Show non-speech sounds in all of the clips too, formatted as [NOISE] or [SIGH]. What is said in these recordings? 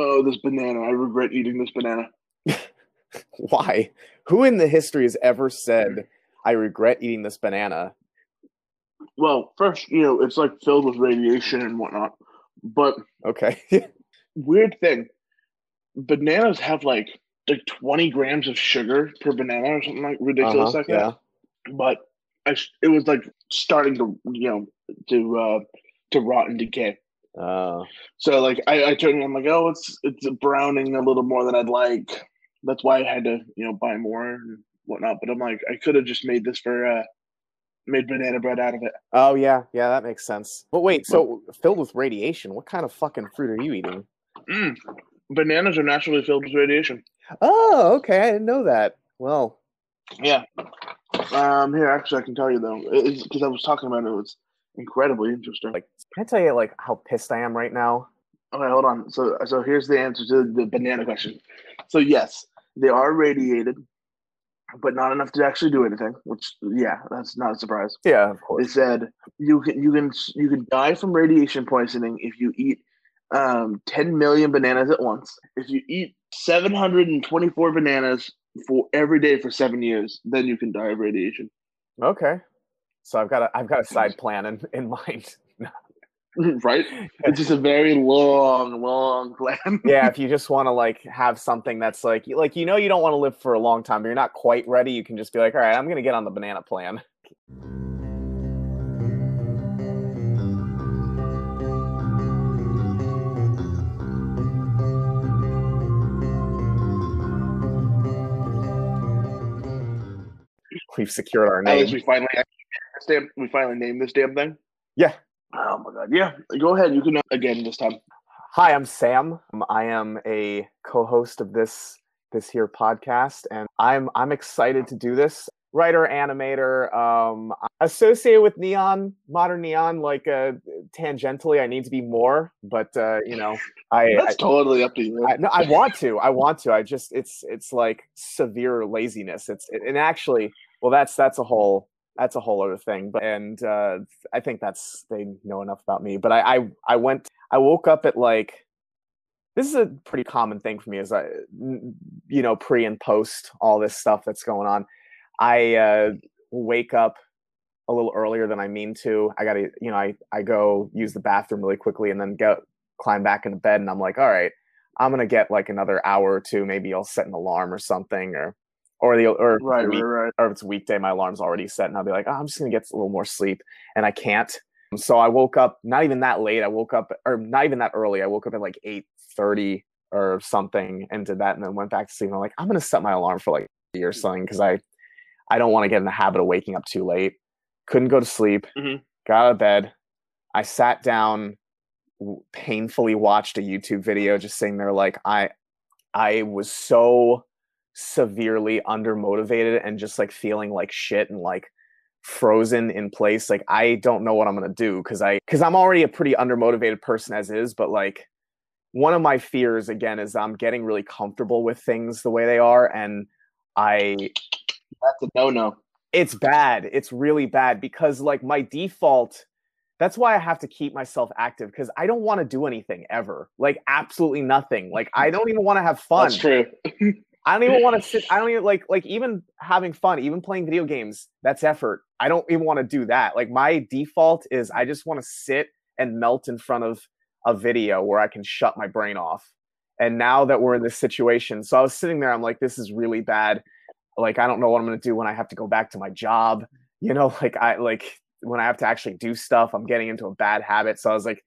Oh, this banana! I regret eating this banana. [LAUGHS] Why? Who in the history has ever said, "I regret eating this banana"? Well, first, you know, it's like filled with radiation and whatnot. But Okay. [LAUGHS] weird thing, bananas have like like twenty grams of sugar per banana or something like ridiculous Uh-huh, like yeah. that. But I, it was like starting to you know to uh to rot and decay. Uh, So like I, I turned, I'm like, oh, it's it's browning a little more than I'd like. That's why I had to you know buy more and whatnot. But I'm like, I could have just made this for uh made banana bread out of it. oh yeah, yeah, that makes sense. But wait, so filled with radiation, what kind of fucking fruit are you eating? Mm. Bananas are naturally filled with radiation. Oh, okay, I didn't know that. Well, Yeah. Um. Here, actually, I can tell you though, because I was talking about it. It was incredibly interesting. like, can I tell you like how pissed I am right now? Okay, hold on. So, so here's the answer to the banana question. So yes, they are radiated, but not enough to actually do anything. Which, yeah, that's not a surprise. Yeah, of course. They said you can you can you can die from radiation poisoning if you eat um 10 million bananas at once. If you eat 724 bananas for every day for seven years, then you can die of radiation. Okay. So I've got a I've got a side [LAUGHS] plan in, in mind. [LAUGHS] right? It's just a very long, long plan. [LAUGHS] yeah, if you just want to like have something that's like like you know you don't want to live for a long time, but you're not quite ready, you can just be like, all right, I'm gonna get on the banana plan. We've secured our As name. we finally damn, we finally named this damn thing. Yeah. Oh my god. Yeah. Go ahead. You can again this time. Hi, I'm Sam. Um, I am a co-host of this this here podcast, and I'm I'm excited to do this. Writer, animator, um, associated with neon, modern neon, like uh, tangentially. I need to be more, but uh, you know, I, [LAUGHS] That's totally up to you. I, no, I want to. I want to. I just it's it's like severe laziness. It's and actually, well, that's that's a whole that's a whole other thing. But and uh, I think that's they know enough about me. But I I, I went. I woke up at like this is a pretty common thing for me. Is I you know pre and post all this stuff that's going on. I uh, wake up a little earlier than I mean to. I gotta you know I I go use the bathroom really quickly and then go climb back into bed and I'm like, all right, I'm gonna get like another hour or two. Maybe I'll set an alarm or something, or or the or Right, a week- right, right. or if it's weekday, my alarm's already set, and I'll be like, oh, I'm just gonna get a little more sleep, and I can't. So I woke up not even that late. I woke up or not even that early. I woke up at like eight thirty or something and did that, and then went back to sleep. And I'm like, I'm gonna set my alarm for like or something because I I don't want to get in the habit of waking up too late. Couldn't go to sleep. Mhm. Got out of bed. I sat down, painfully watched a YouTube video, just sitting there like I I was so severely undermotivated and just like feeling like shit and like frozen in place like i don't know what i'm to do because i because i'm already a pretty undermotivated person as is but like one of my fears again is i'm getting really comfortable with things the way they are and i That's a no no. it's bad it's really bad because like my default that's why i have to keep myself active because i don't want to do anything ever like absolutely nothing like i don't even want to have fun That's true. [LAUGHS] I don't even want to sit. I [LAUGHS] don't even like like even having fun, even playing video games. That's effort. I don't even want to do that. Like my default is I just want to sit and melt in front of a video where I can shut my brain off. And now that we're in this situation, so I was sitting there. I'm like, this is really bad. Like I don't know what I'm gonna do when I have to go back to my job. You know, [LAUGHS] like I like when I have to actually do stuff. I'm getting into a bad habit. So I was like,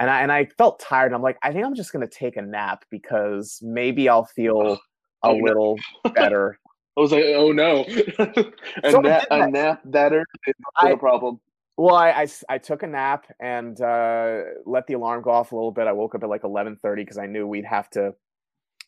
and I and I felt tired. I'm like, I think I'm just gonna take a nap because maybe I'll feel a Oh, no. little better. [LAUGHS] I was like, oh no. [LAUGHS] and So I that a nap better is not I- a problem. Well, I I took a nap and uh, let the alarm go off a little bit. I woke up at like 11:30 because I knew we'd have to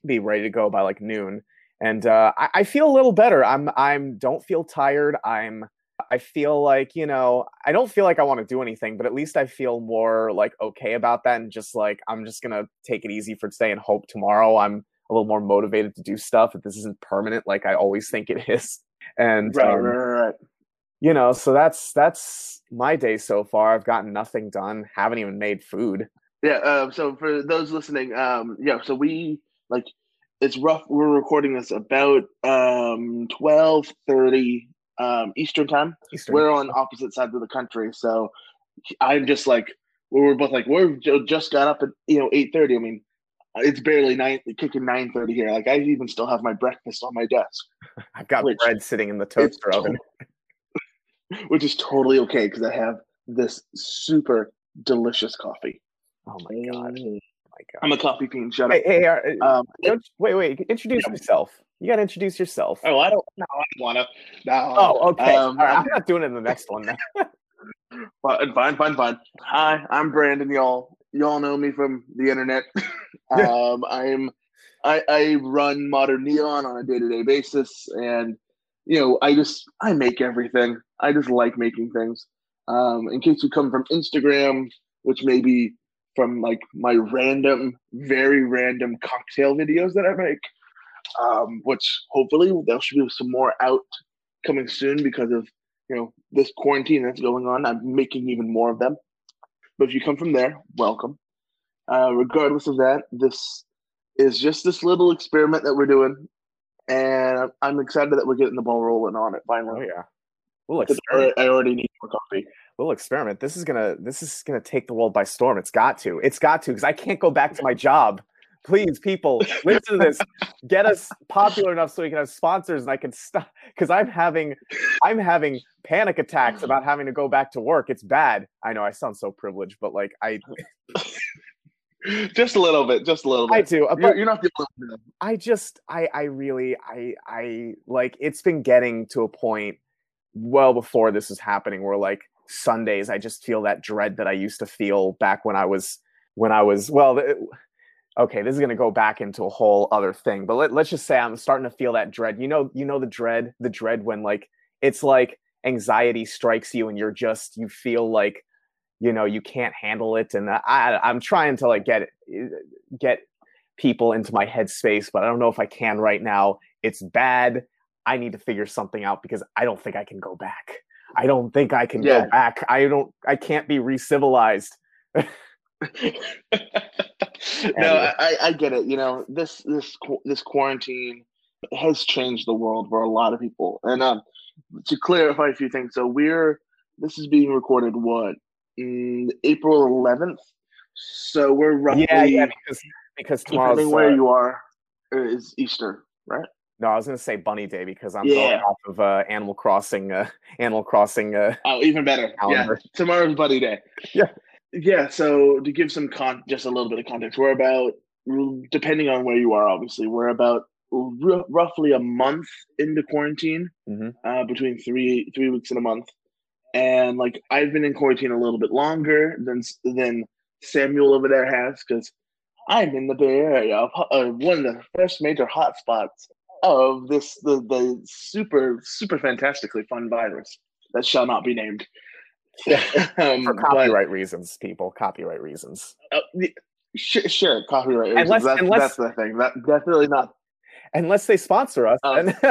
be ready to go by like noon. And uh, I, I feel a little better. I'm I'm don't feel tired. I'm I feel like you know I don't feel like I want to do anything, but at least I feel more like okay about that and just like I'm just gonna take it easy for today and hope tomorrow I'm a little more motivated to do stuff. If this isn't permanent like I always think it [LAUGHS] is. And Right, um, right, right, right. you know so that's that's my day so far i've gotten nothing done haven't even made food Yeah. Uh, so for those listening, um, yeah. So we like it's rough. We're recording this about um twelve thirty um Eastern time. Eastern. We're on opposite sides of the country, so I'm just like we were both like we're just got up at you know eight thirty. I mean, it's barely nine kicking nine thirty here. Like I even still have my breakfast on my desk, I've got which- bread sitting in the toaster oven. [LAUGHS] which is totally okay because I have this super delicious coffee. Oh my god! Oh my god! I'm a coffee fiend. Shut Hey, up. hey, uh, Um, don't, wait, wait. Introduce yourself. You got to introduce yourself. oh, I don't. No, I don't want to. No. Oh, okay. Um, All right, I'm not doing it in the next one. Then. [LAUGHS] Fine, fine, fine. Hi, I'm Brandon. Y'all, y'all know me from the internet. [LAUGHS] [LAUGHS] Um, I'm, I, I run Modern Neon on a day-to-day basis, and you know, I just I make everything. I just like making things. Um, in case you come from Instagram, which may be from like my random, very random cocktail videos that I make, um, which hopefully there should be some more out coming soon because of you know this quarantine that's going on. I'm making even more of them. But if you come from there, welcome. Uh, regardless of that, this is just this little experiment that we're doing, and I'm excited that we're getting the ball rolling on it Oh finally. yeah. We'll experiment. I I already need more coffee. We'll experiment. This is gonna. This is gonna take the world by storm. It's got to. It's got to because I can't go back to my job. Please, people, listen to this. Get us popular enough so we can have sponsors and I can stop. Because I'm having, I'm having panic attacks about having to go back to work. It's bad. I know I sound so privileged, but like I, just a little bit, just a little bit I do. uh, You're, you're not the only one. I just I I really I I like it's been getting to a point well before this is happening where like Sundays I just feel that dread that I used to feel back when I was when I was well okay this is going to go back into a whole other thing but let, let's just say I'm starting to feel that dread you know you know the dread the dread when like it's like anxiety strikes you and you're just you feel like you know you can't handle it and I I'm trying to like get get people into my headspace, but I don't know if I can right now. It's bad. I need to figure something out because I don't think I can go back. I don't think I can Yeah. go back. I don't. I can't be re-civilized. [LAUGHS] [LAUGHS] no, I, I- get it. You know, this this this quarantine has changed the world for a lot of people. And um, to clarify a few things, so we're this is being recorded what mm, April 11th. So we're roughly Yeah, yeah. Because because tomorrow's depending where uh, you are is Easter, right? no, I was gonna say Bunny Day because I'm Yeah. going off of uh, Animal Crossing. Uh, [LAUGHS] Animal Crossing. Uh, Oh, even better. Calendar. Yeah, tomorrow's Bunny Day. [LAUGHS] Yeah. Yeah. So to give some con, just a little bit of context, we're about, depending on where you are, obviously, we're about r- roughly a month into quarantine, Mhm. uh, between three three weeks and a month, and like I've been in quarantine a little bit longer than than Samuel over there has because I'm in the Bay Area, of uh, one of the first major hotspots of this the the super super fantastically fun virus that shall not be named. [LAUGHS] um, for but, copyright reasons, people. Copyright reasons. uh, the- sh- sure, copyright. reasons, Unless- that's, unless- that's the thing. That definitely not. Unless they sponsor us, Um, [LAUGHS]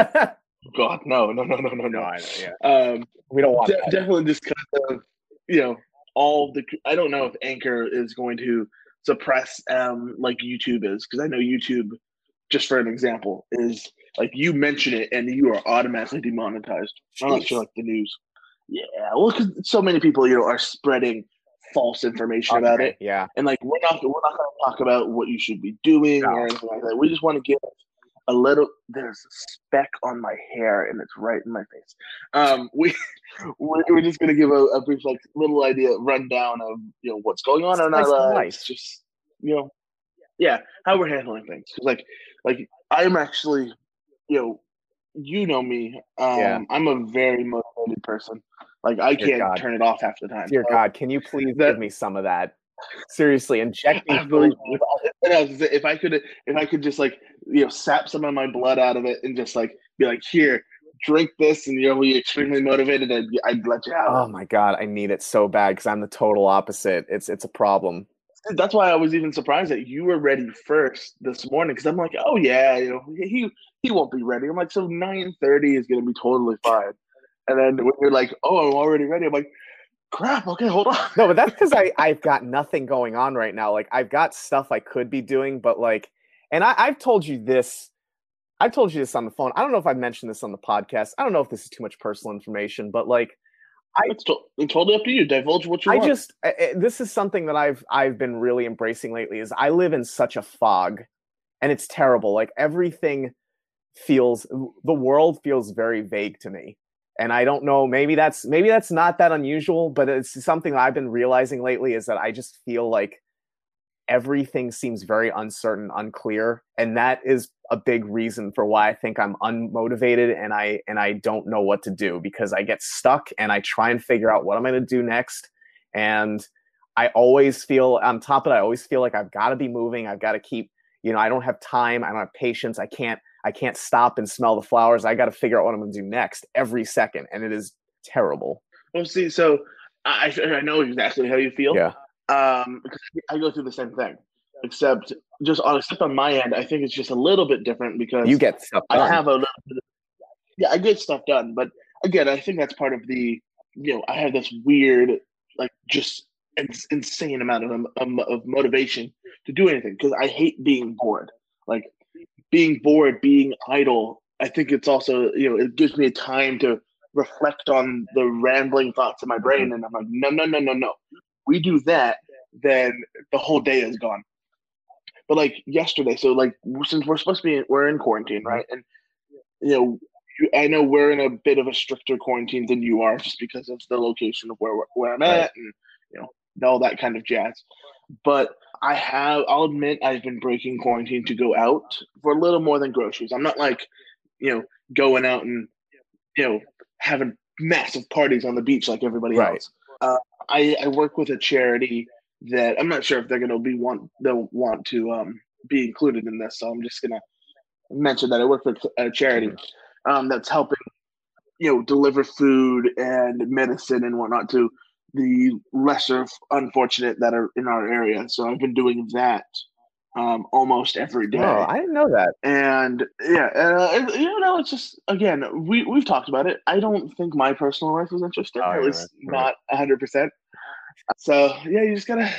God, no, no, no, no, no, no. I know, yeah. Um, We don't want de- that. definitely just kind of, you know, all the. I don't know if Anchor is going to suppress um like YouTube is because I know YouTube, just for an example, is like you mention it and you are automatically demonetized. I'm not sure like the news. Yeah, well, because so many people you know are spreading false information about it, Yeah. and like we're not we're not going to talk about what you should be doing No. or anything like that. We just want to give a little. There's a speck on my hair and it's right in my face. Um, [LAUGHS] we we're, we're just going to give a, a brief like little idea rundown of you know what's going on in our lives. Just you know, yeah, how we're handling things. like like I'm actually, you know, you know me. Um, Yeah. I'm a very motivated person. Like I Dear can't God. turn it off half the time. Dear So- God, can you please that- give me some of that? Seriously, inject me. [LAUGHS] I believe if I, if I could if I could just like you know sap some of my blood out of it and just like be like here drink this and you'll be extremely motivated I'd, I'd let you out. Oh my God, I need it so bad because I'm the total opposite. It's it's a problem. That's why I was even surprised that you were ready first this morning because I'm like oh yeah you know he he won't be ready I'm like so 9:30 is gonna be totally fine and then when you're like oh I'm already ready I'm like crap. Okay, hold on. No, but that's [LAUGHS] because I I've got nothing going on right now. Like I've got stuff I could be doing, but like, and I, I've told you this. I've told you this on the phone. I don't know if I've mentioned this on the podcast. I don't know if this is too much personal information, but like, I, it's, to, it's totally up to you. Divulge what you I want. just I, just this is something that I've I've been really embracing lately. Is I live in such a fog, and it's terrible. Like everything feels the world feels very vague to me. And i don't know maybe that's maybe that's not that unusual but it's something i've been realizing lately is that i just feel like everything seems very uncertain unclear. And that is a big reason for why i think i'm unmotivated and i and i don't know what to do because i get stuck and i try and figure out what i'm going to do next. And i always feel on top of it i always feel like i've got to be moving. I've got to keep you know i don't have time. I don't have patience. I can't I can't stop and smell the flowers. I got to figure out what I'm going to do next every second, and it is terrible. Well, see, so I I know exactly how you feel. Yeah. Um, because I go through the same thing, except just on except on my end, I think it's just a little bit different because you get stuff. Done. I have a little bit. Of, yeah, I get stuff done, but again, I think that's part of the you know I have this weird like just insane amount of, of, of motivation to do anything because I hate being bored. Like being bored, being idle, I think it's also, you know, it gives me a time to reflect on the rambling thoughts in my brain. And I'm like, no, no, no, no, no. We do that, then the whole day is gone. But like yesterday, so like since we're supposed to be, we're in quarantine, right? And, you know, I know we're in a bit of a stricter quarantine than you are just because of the location of where, where I'm at and, you know, all that kind of jazz. But I have, I'll admit, I've been breaking quarantine to go out for a little more than groceries. I'm not like, you know, going out and, you know, having massive parties on the beach like everybody right. else. Uh, I, I work with a charity that I'm not sure if they're going to be want they'll want to um, be included in this. So I'm just going to mention that I work for a charity um, that's helping, you know, deliver food and medicine and whatnot to the lesser unfortunate that are in our area. So I've been doing that um, almost every day. Oh, I didn't know that. And yeah, uh, you know, it's just again, we we've talked about it. I don't think my personal life is interesting. Oh, at least right. not hundred percent. So yeah, you just gotta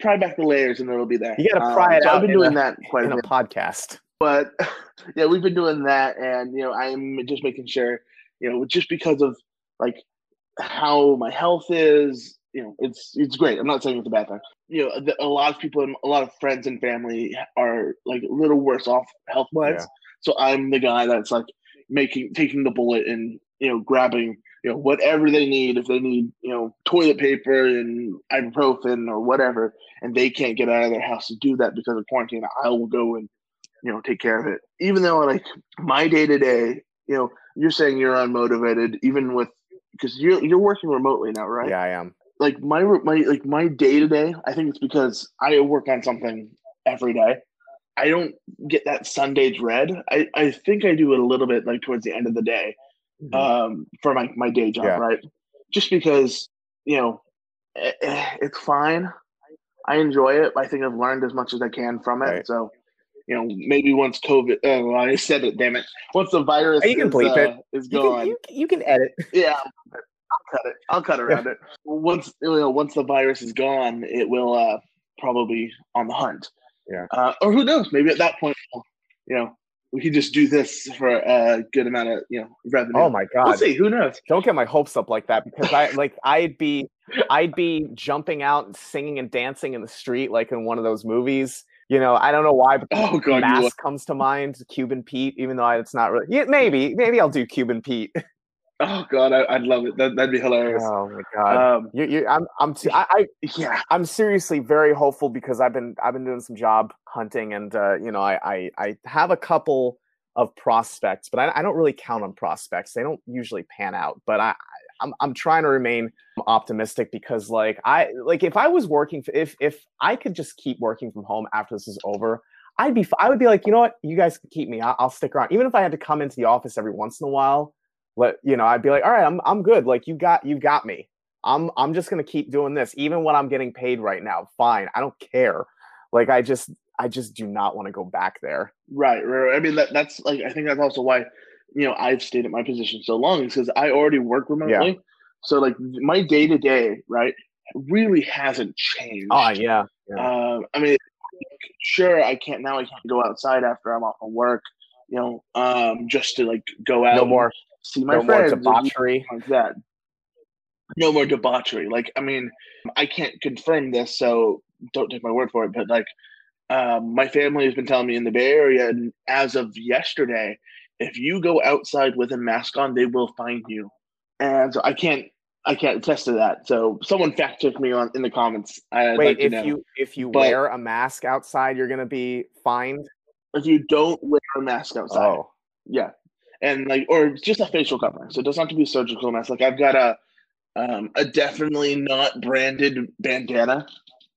pry back the layers, and it'll be there. You gotta pry um, it so out. I've been doing a, that quite in a, a podcast. But [LAUGHS] yeah, we've been doing that, and you know, I'm just making sure, you know, just because of like how my health is. You know, it's it's great. I'm not saying it's a bad thing. You know, the, a lot of people, and a lot of friends and family are like a little worse off health wise. Yeah. So I'm the guy that's like making taking the bullet and you know grabbing you know whatever they need if they need you know toilet paper and ibuprofen or whatever and they can't get out of their house to do that because of quarantine i will go and you know take care of it even though like my day to day you know you're saying you're unmotivated even with because you're you're working remotely now, right? Yeah, I am. Like my my like my day to day, I think it's because I work on something every day. I don't get that Sunday dread. I, I think I do it a little bit like towards the end of the day, mm-hmm. um, for my, my day job, yeah. right? Just because you know it, eh, eh, it's fine. I enjoy it. I think I've learned as much as I can from it. Right. So you know, maybe once COVID, oh, I said it, damn it. Once the virus you can is, bleep uh, it. is you gone. Can, you, you, can edit. Yeah, I'll cut it. I'll cut around it. Once you know, once the virus is gone, it will uh, probably on the hunt. Yeah. Uh, or who knows? Maybe at that point, you know, we could just do this for a good amount of you know revenue. Oh my god! We'll see. Who knows? Don't get my hopes up like that because I like I'd be I'd be jumping out and singing and dancing in the street like in one of those movies you know, I don't know why, but oh, God, Mask comes to mind, Cuban Pete, even though it's not really. Yeah, maybe, maybe I'll do Cuban Pete. [LAUGHS] Oh God, I, would love it. That, would be hilarious. Oh my God, um, you, you, I'm, I'm, too, I, I, yeah, I'm seriously very hopeful because I've been, I've been doing some job hunting, and uh, you know, I, I, I have a couple of prospects, but I, I don't really count on prospects. They don't usually pan out, but I, I'm I'm trying to remain optimistic because like I like if I was working if if I could just keep working from home after this is over, I'd be I would be like you know what you guys can keep me I'll, I'll stick around even if I had to come into the office every once in a while. Let you know I'd be like all right I'm I'm good like you got you got me. I'm I'm just gonna keep doing this even when I'm getting paid right now. Fine, I don't care. Like I just I just do not want to go back there. Right, right. I mean that that's like I think that's also why you know I've stayed at my position so long is because I already work remotely. Yeah. So like my day to day, right, really hasn't changed. Oh yeah. yeah. Uh, I mean, sure, I can't now. I can't go outside after I'm off of work. You know, um, just to like go out. No more. See my no friends. more debauchery. Like that. No more debauchery. Like I mean, I can't confirm this, so don't take my word for it. But like, um, my family has been telling me in the Bay Area, and as of yesterday, if you go outside with a mask on, they will find you. And so I can't I can't attest to that. So someone fact check me on in the comments. I'd Wait, like if know. you if you But- wear a mask outside, you're gonna be fined. if you don't wear a mask outside, Oh, yeah, and like or just a facial covering. So it doesn't have to be a surgical mask. Like I've got a um, a definitely not branded bandana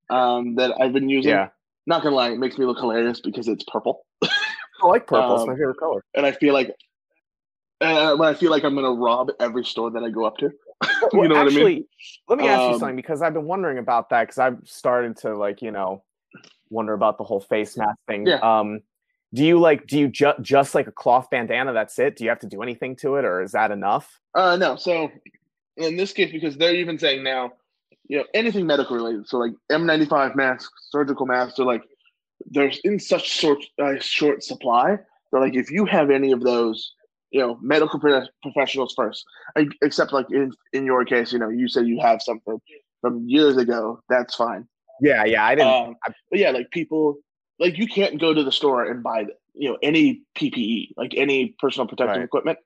um, that I've been using. yeah. Not gonna lie, it makes me look hilarious because it's purple, I like purple. it's Um, my favorite color. and I feel like uh, I feel like I'm gonna rob every store that I go up to. [LAUGHS] you Well, know actually, what I mean? let me ask you Um, something because I've been wondering about that because I've started to like you know wonder about the whole face mask thing. Yeah. Um, do you like do you ju- just like a cloth bandana? That's it. Do you have to do anything to it, or is that enough? Uh, no. So in this case, because they're even saying now, you know, anything medical related. So like N95 masks, surgical masks, or like there's in such short uh, short supply. They're like if you have any of those, you know, medical pro- professionals first. I, except like in in your case, you know, you say you have something from years ago. That's fine. Yeah, yeah. I didn't. Um, but yeah, like people, like you can't go to the store and buy, you know, any PPE, like any personal protective Right. equipment.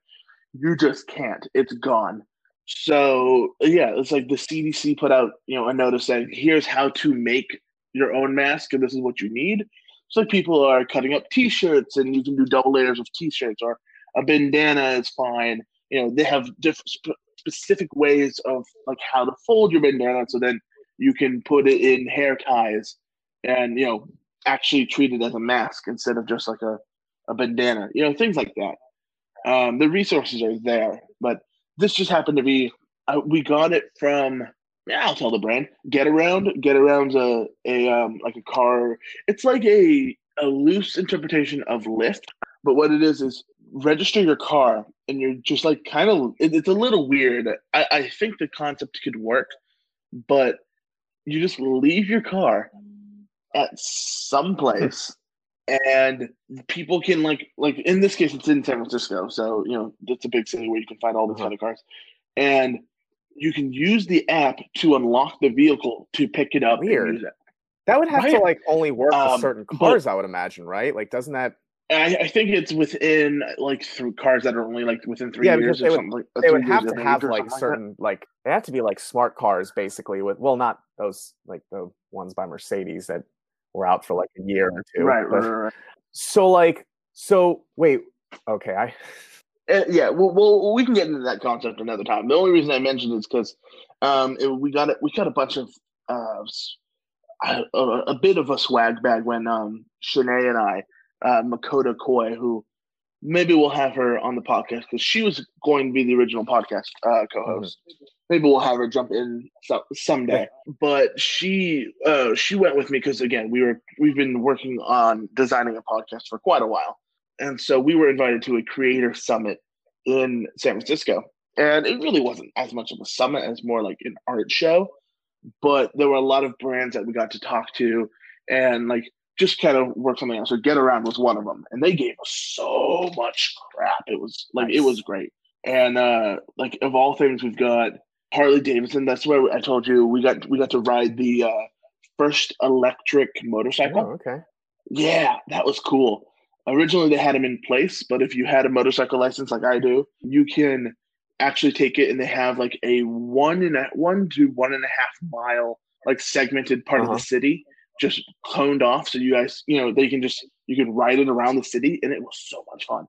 You just can't. It's gone. So yeah, it's like the CDC put out, you know, a notice saying, "Here's how to make your own mask, and this is what you need." So people are cutting up T-shirts, and you can do double layers of T-shirts, or a bandana is fine. You know, they have different sp- specific ways of like how to fold your bandana, so then you can put it in hair ties and you know actually treat it as a mask instead of just like a, a bandana you know things like that um, the resources are there but this just happened to be uh, we got it from yeah i'll tell the brand. Getaround get around's a, a um, like a car. It's like a, a loose interpretation of lyft but what it is is register your car and you're just like kind of it, it's a little weird. I, I think the concept could work but you just leave your car at some place and people can like like in this case it's in san francisco so you know that's a big city where you can find all these Uh-huh. kind of cars. And you can use the app to unlock the vehicle to pick it up Weird. it that would have to like only work Um, with certain but- cars, I would imagine, right? Like, doesn't that I, I think it's within like through cars that are only like within three Yeah, years because they or would- something like they would have to have like certain like they have to be like smart cars basically with well not those like the ones by mercedes that were out for like a year or two right, but- right, right, right. so like so wait okay i [LAUGHS] Uh, yeah, well, well, we can get into that concept another time. The only reason I mentioned it is because um, it, we got it. We got a bunch of uh, a, a, a bit of a swag bag when um, Shanae and I, uh, Makota Koi, who maybe we'll have her on the podcast because she was going to be the original podcast uh, co-host. Maybe we'll have her jump in so, someday. But she uh, she went with me because again we were we've been working on designing a podcast for quite a while and so we were invited to a creator summit in San Francisco. And it really wasn't as much of a summit as more like an art show, but there were a lot of brands that we got to talk to and like just kind of work something out. So Getaround was one of them, and they gave us so much crap. It was like it was great. And uh like of all things, we've got Harley Davidson. That's where I told you we got we got to ride the uh, first electric motorcycle. oh, okay Yeah, that was cool. Originally, they had them in place, but if you had a motorcycle license like I do, you can actually take it, and they have like a one and a one to one and a half mile like segmented part of Uh-huh. the city just cloned off, so you guys, you know, they can just you can ride it around the city, and it was so much fun.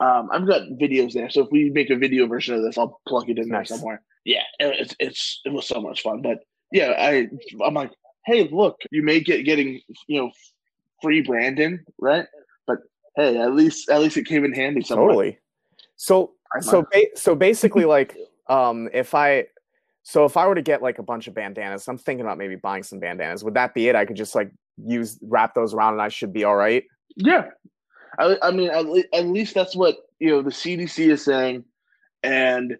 Um, I've got videos there, so if we make a video version of this, I'll plug it in Nice. there somewhere. Yeah, it- it's it's it was so much fun, but yeah, I I'm like, hey, look, you may get getting you know free Brandon, right? Hey, at least at least it came in handy somewhere. totally so so ba- so basically like um if i so if i were to get like a bunch of bandanas i'm thinking about maybe buying some bandanas would that be it i could just like use wrap those around and i should be all right Yeah, I, I mean, at, le- at least that's what you know the CDC is saying, and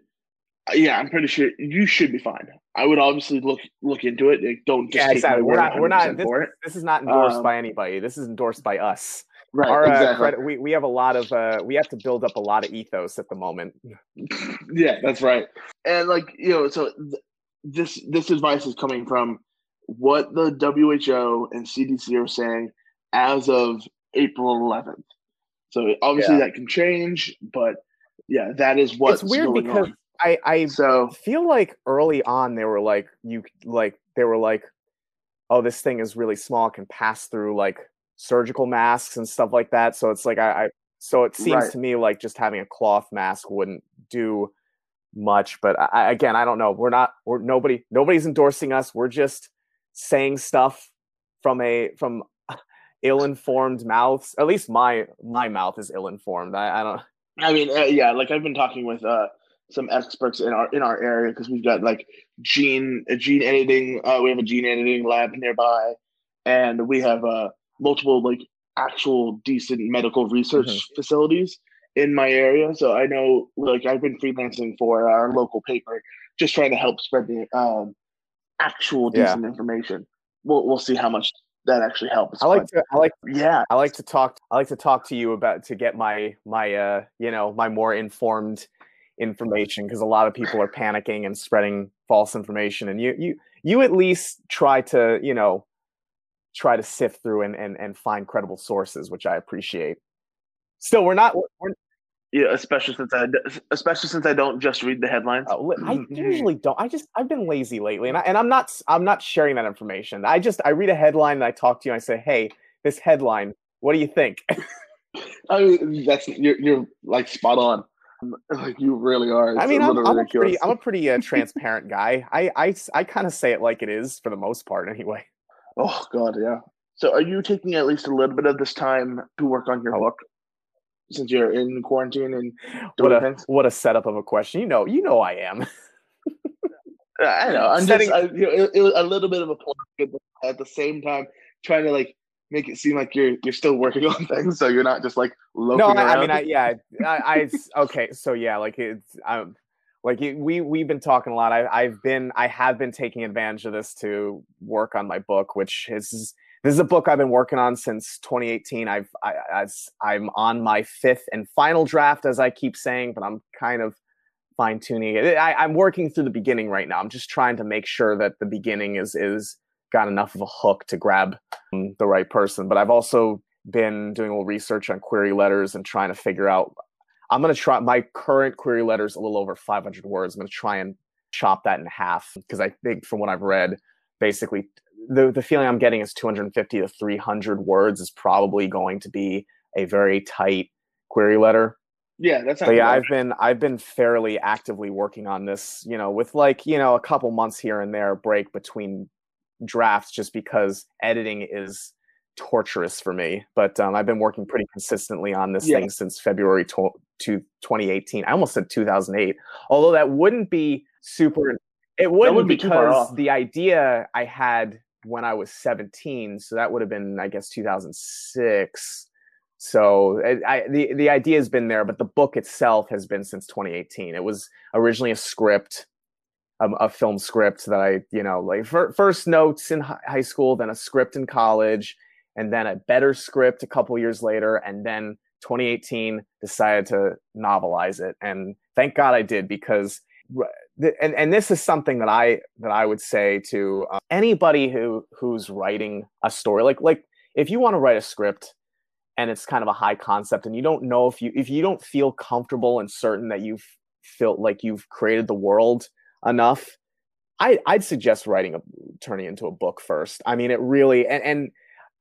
yeah, I'm pretty sure you should be fine. I would obviously look look into it. Like, don't just yeah, take exactly. We're not. We're not. This, this is not endorsed Um, by anybody. This is endorsed by us. Right, Our uh, exactly. credit, we we have a lot of uh, we have to build up a lot of ethos at the moment. [LAUGHS] yeah, that's right. And like you know, so th- this this advice is coming from what the WHO and CDC are saying as of April 11th. So obviously Yeah. that can change, but yeah, that is what's it's weird because on. I I So feel like early on they were like you like they were like oh this thing is really small can pass through like surgical masks and stuff like that so it's like i, I so it seems Right. to me like just having a cloth mask wouldn't do much but I, again i don't know we're not we're nobody nobody's endorsing us we're just saying stuff from a from [LAUGHS] ill-informed mouths at least my my mouth is ill-informed i, I don't I mean, uh, yeah, like I've been talking with uh, some experts in our in our area because we've got like gene gene editing. Uh, we have a gene editing lab nearby, and we have uh, multiple like actual decent medical research Mhm. facilities in my area. So I know, like, I've been freelancing for our local paper, just trying to help spread the um, actual Yeah. decent information. We'll we'll see how much that actually helps. i like to i like yeah, I like to talk. I like to talk to you about to get my my uh you know my more informed information because a lot of people are panicking and spreading false information, and you you you at least try to you know try to sift through and and, and find credible sources, which I appreciate. Still, we're not. We're, yeah. Especially since I especially since I don't just read the headlines. uh, I usually don't. I just I've been lazy lately, and I, and I'm not s- I'm not sharing that information. I just I read a headline and I talk to you and I say, hey, this headline, what do you think? [LAUGHS] I mean, that's you're you're like spot on. Like you really are. I mean, a I'm, I'm a pretty, I'm a pretty uh, [LAUGHS] transparent guy. I I I kind of say it like it is for the most part, anyway. Oh god, yeah. So, are you taking at least a little bit of this time to work on your Oh. book, since you're in quarantine and What a, things? what a setup of a question. You know, you know, I am. [LAUGHS] I know. I'm Setting- just I, you know, it, it was a little bit of a plug at the, same time, trying to like make it seem like you're you're still working [LAUGHS] on things, so you're not just like loafing no, I. I mean, I, yeah, I, I, okay, so yeah, like it's, um, like we we've been talking a lot. I, I've been, I have been taking advantage of this to work on my book, which is this is a book I've been working on since 2018. I've, I, as I'm on my fifth and final draft, as I keep saying, but I'm kind of fine tuning it. I, I'm working through the beginning right now. I'm just trying to make sure that the beginning is is got enough of a hook to grab um, the right person. But I've also been doing a little research on query letters and trying to figure out. I'm going to try my current query letter is a little over 500 words. I'm going to try and chop that in half because I think from what I've read, basically the the feeling I'm getting is 250 to 300 words is probably going to be a very tight query letter. yeah, that's But yeah. I've been I've been fairly actively working on this, you know, with like, you know, a couple months here and there break between drafts just because editing is torturous for me. But um, I've been working pretty consistently on this Yeah. thing since February to, to 2018. I almost said 2008. Although that wouldn't be super it wouldn't wouldn't be because the idea I had when I was 17, so that would have been I guess 2006. So I, I, the the idea has been there, but the book itself has been since 2018. It was originally a script, um, a film script that I, you know, like first notes in high school, then a script in college, and then a better script a couple years later, and then 2018 decided to novelize it, and thank God I did because. And, and this is something that I that I would say to uh, anybody who who's writing a story like like if you want to write a script and it's kind of a high concept and you don't know if you if you don't feel comfortable and certain that you've felt like you've created the world enough I, i'd suggest writing a turning into a book first i mean it really and, and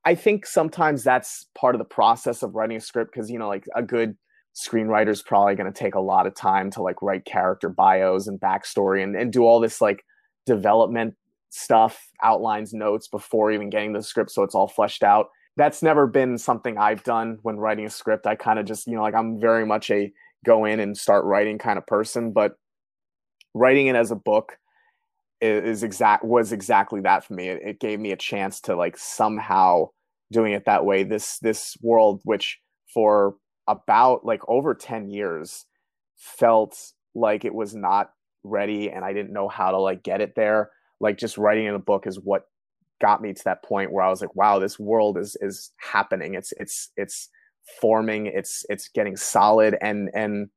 i think sometimes that's part of the process of writing a script because you know like a good screenwriter is probably going to take a lot of time to like write character bios and backstory and, and do all this like development stuff outlines notes before even getting the script so it's all fleshed out that's never been something I've done when writing a script. I kind of just, you know, like I'm very much a go in and start writing kind of person, but writing it as a book is, exact was exactly that for me. It, it gave me a chance to like somehow doing it that way. This this world, which for about like over 10 years felt like it was not ready and I didn't know how to like get it there. Like just writing in a book is what got me to that point where I was like, wow, this world is is happening. It's it's it's forming. It's it's getting solid and and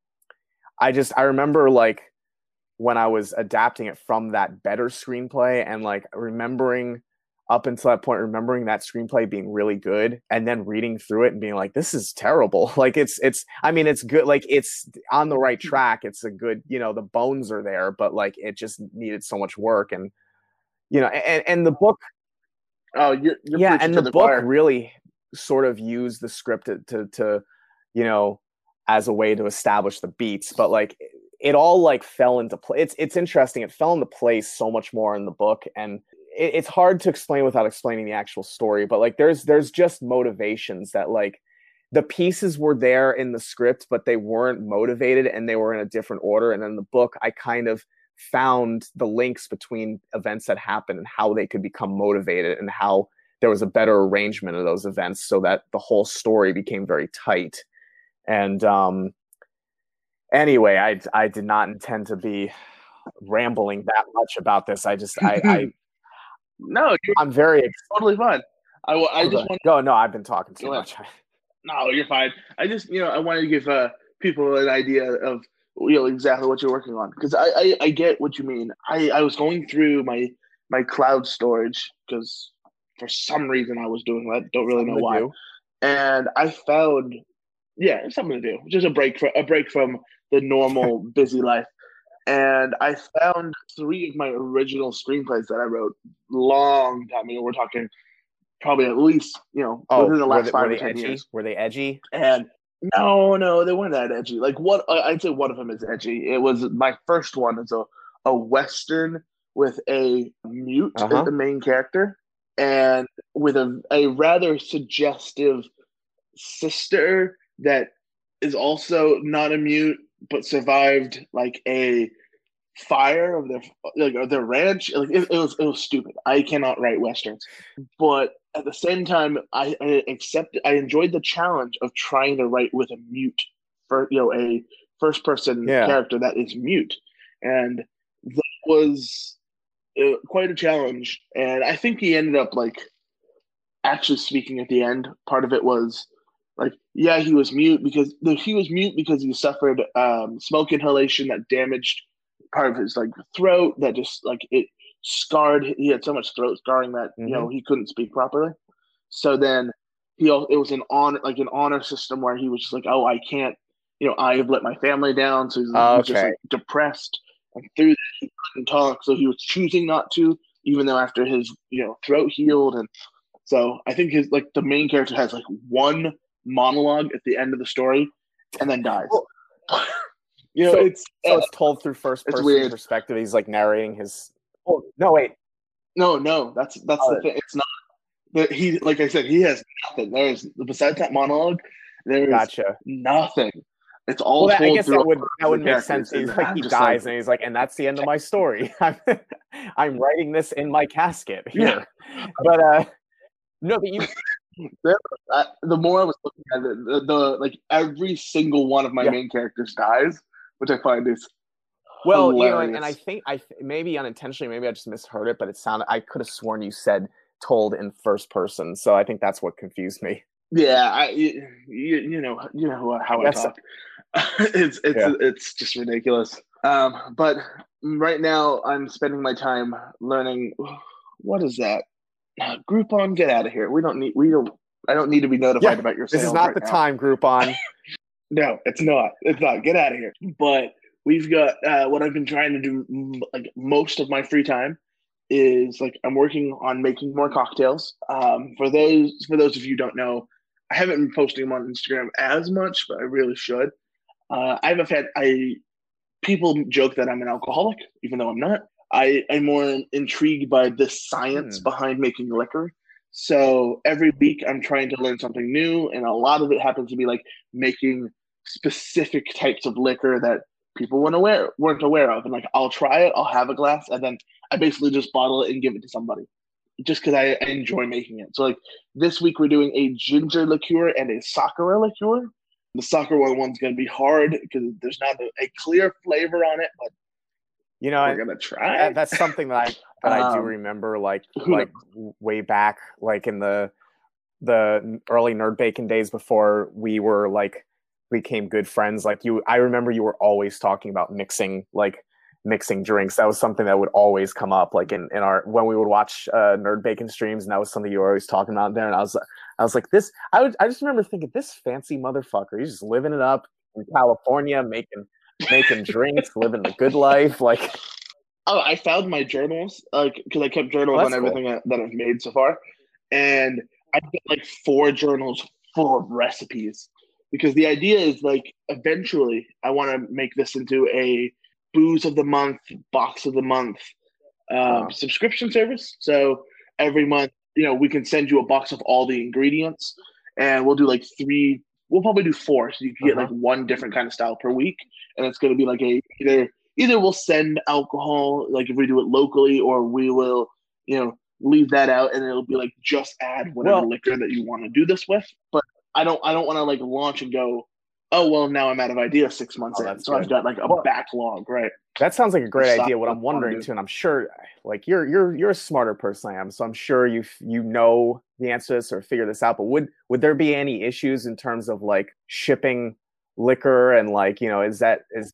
I just I remember like when I was adapting it from that better screenplay and like remembering up until that point remembering that screenplay being really good and then reading through it and being like this is terrible [LAUGHS] like it's it's i mean it's good like it's on the right hmm. track it's a good you know the bones are there but like it just needed so much work and you know and and the book oh you're, you're yeah and the, the book choir. really sort of used the script to, to to you know as a way to establish the beats but like it all like fell into place it's it's interesting it fell into place so much more in the book and it, it's hard to explain without explaining the actual story but like there's there's just motivations that like the pieces were there in the script but they weren't motivated and they were in a different order. And in the book i kind of found the links between events that happened and how they could become motivated and how there was a better arrangement of those events so that the whole story became very tight. And um anyway i i did not intend to be rambling that much about this. I just i, I [LAUGHS] no you're i'm very ex- totally fine. I, I just want to go no i've been talking too much. [LAUGHS] No you're fine. I just you know i wanted to give uh people an idea of you know exactly what you're working on. Because I, I i get what you mean. I i was going through my my cloud storage because for some reason i was doing that. Don't really know Something why. and I found, yeah, something to do, just a break for a break from the normal [LAUGHS] busy life. And I found three of my original screenplays that I wrote long time ago. We're talking probably at least you know oh within the last they, five or ten edgy years. were they edgy And no, no, they weren't that edgy. Like what I'd say one of them is edgy. It was my first one. It's a a western with a mute Uh-huh. as the main character, and with a a rather suggestive sister that is also not a mute but survived like a fire of their like of their ranch. Like it, it was it was stupid. I cannot write westerns, but at the same time, I, I accept I enjoyed the challenge of trying to write with a mute for you know a first person Yeah. character that is mute, and that was uh, quite a challenge. And I think he ended up like actually speaking at the end. Part of it was like yeah he was mute because he was mute because he suffered um, smoke inhalation that damaged part of his like throat that just like it scarred he had so much throat scarring that you know he couldn't speak properly. So then he it was an honor like an honor system where he was just like oh i can't you know i have let my family down so he's, he's just like depressed and through that he couldn't talk so he was choosing not to even though after his you know throat healed and so i think his like the main character has like one monologue at the end of the story and then dies Well- [LAUGHS] you know So- it's so it's told through first person perspective he's like narrating his oh no wait No, no, that's that's Oh. the thing. It's not that he like I said, he has nothing. There's besides that monologue, there's gotcha nothing. It's all well, that, I guess that would that would make sense. He's like he dies, like- and he's like, and that's the end of my story. [LAUGHS] I'm, I'm writing this in my casket here. [LAUGHS] But uh, no, but you I, the more I was looking at it, the, the like every single one of my Yeah. main characters dies, which I find is well, you know, and, and I think I th- maybe unintentionally, maybe I just misheard it, but it sounded I could have sworn you said told in first person, so I think that's what confused me. yeah, I you, you know you know how I Yes. talk. [LAUGHS] it's it's Yeah. it's just ridiculous. Um, but right now I'm spending my time learning. What is that? Groupon, get out of here. We don't need. We don't. I don't need to be notified Yeah, about your. This is not right the now. time, Groupon. [LAUGHS] No, it's not. It's not. Get out of here. But we've got uh, what I've been trying to do like most of my free time is like I'm working on making more cocktails. Um, for those for those of you who don't know, I haven't been posting them on Instagram as much, but I really should. Uh, I have a fan. I people joke that I'm an alcoholic, even though I'm not. I am more intrigued by the science Hmm. behind making liquor. So every week I'm trying to learn something new, and a lot of it happens to be like making specific types of liquor that people weren't aware weren't aware of. And like I'll try it, I'll have a glass, and then I basically just bottle it and give it to somebody, just because I, I enjoy making it. So like this week we're doing a ginger liqueur and a sakura liqueur. The sakura one's going to be hard because there's not a, a clear flavor on it, but You know, we're gonna try. that, that's something that I [LAUGHS] that I do Um, remember, like like way back, like in the the early nerd bacon days before we were like became good friends. Like you, I remember you were always talking about mixing like mixing drinks. That was something that would always come up, like in, in our when we would watch uh, nerd bacon streams, and that was something you were always talking about there. And I was I was like, this. I would I just remember thinking, this fancy motherfucker, he's just living it up in California, making making drinks, living the good life. Like, [LAUGHS] Oh, I found my journals, like because I kept journals Oh, on that's cool. everything that, that I've made so far, and I've got like four journals full of recipes. Because the idea is like eventually I want to make this into a booze of the month, box of the month um, Wow. subscription service. So every month, you know, we can send you a box of all the ingredients, and we'll do like three. We'll probably do four, so you can get Uh-huh. like one different kind of style per week, and it's going to be like a either either we'll send alcohol like if we do it locally or we will you know leave that out and it'll be like just add whatever Well- liquor that you want to do this with but i don't i don't want to like launch and go oh well now i'm out of ideas six months Oh, in so i've got like a Well- backlog right That sounds like a great Stop idea. What I'm wondering too, and I'm sure, like you're you're you're a smarter person I am, so I'm sure you you know the answer to this or figure this out. But would would there be any issues in terms of like shipping liquor and like you know is that is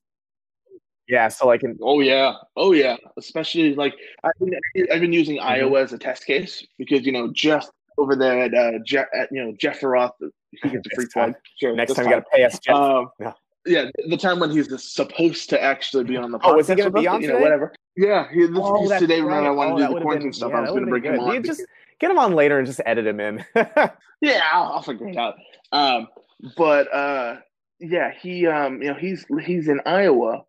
yeah so like in, oh yeah oh yeah especially like i've been, I've been using Mhm. iowa as a test case because you know jeff over there at uh jeff at, you know jeff Roth, he gets a free time. plug sure next that's time you got to pay us Jeff. Um, Yeah. yeah, the time when he's supposed to actually be on the podcast. Oh, was he gonna be on You know, whatever. Yeah, he, this Oh, is today. right. When I wanted Oh, to that do the quarantine been- stuff, yeah, I was going to bring been him on. You just get him on later and just edit him in. [LAUGHS] yeah, I'll, I'll figure it out. Um, but uh, yeah, he um, you know, he's he's in Iowa,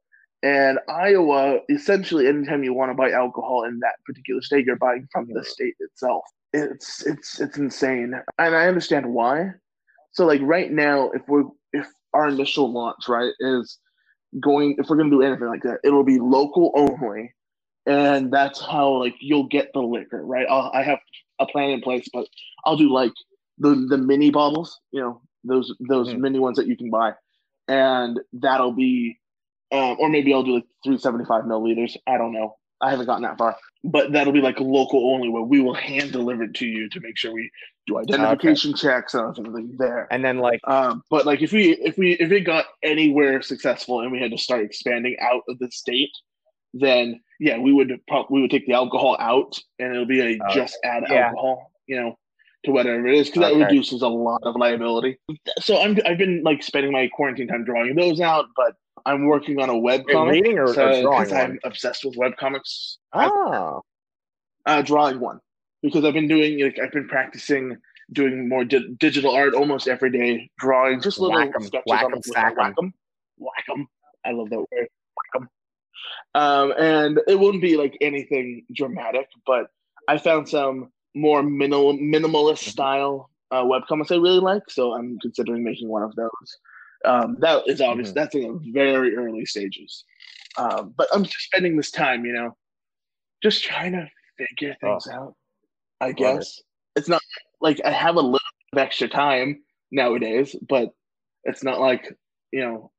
and Iowa essentially, anytime you want to buy alcohol in that particular state, you're buying from the state itself. It's it's it's insane, and I understand why. So like right now, if we're if our initial launch right is going, if we're gonna do anything like that, it'll be local only, and that's how like you'll get the liquor right. I'll, I have a plan in place, but I'll do like the the mini bottles, you know, those those Mhm. mini ones that you can buy, and that'll be, um, or maybe I'll do like three seventy five milliliters. I don't know. I haven't gotten that far, but that'll be like local only, where we will hand deliver it to you to make sure we do identification checks and everything there. and then like Um, but like if we if we if it got anywhere successful and we had to start expanding out of the state, then yeah, we would prob- we would take the alcohol out and it'll be a Oh, just add yeah. alcohol, you know, to whatever it is because that reduces a lot of liability. So I'm I've been like spending my quarantine time drawing those out, but I'm working on a web comic. reading or, or so, drawing 'cause I'm obsessed with web comics. Oh, uh, drawing one because I've been doing like I've been practicing doing more di- digital art almost every day, drawing just little Whack 'em, sketches whack on 'em, 'em. whack 'em, whack 'em. I love that word, whack 'em. Um, and it wouldn't be like anything dramatic, but I found some more minimal minimalist style uh, webcomics I really like, so I'm considering making one of those. Um, that is obvious. Mhm. That's in the very early stages, um, but I'm just spending this time, you know, just trying to figure things out. I it. guess it's not like I have a little bit of extra time nowadays, but it's not like you know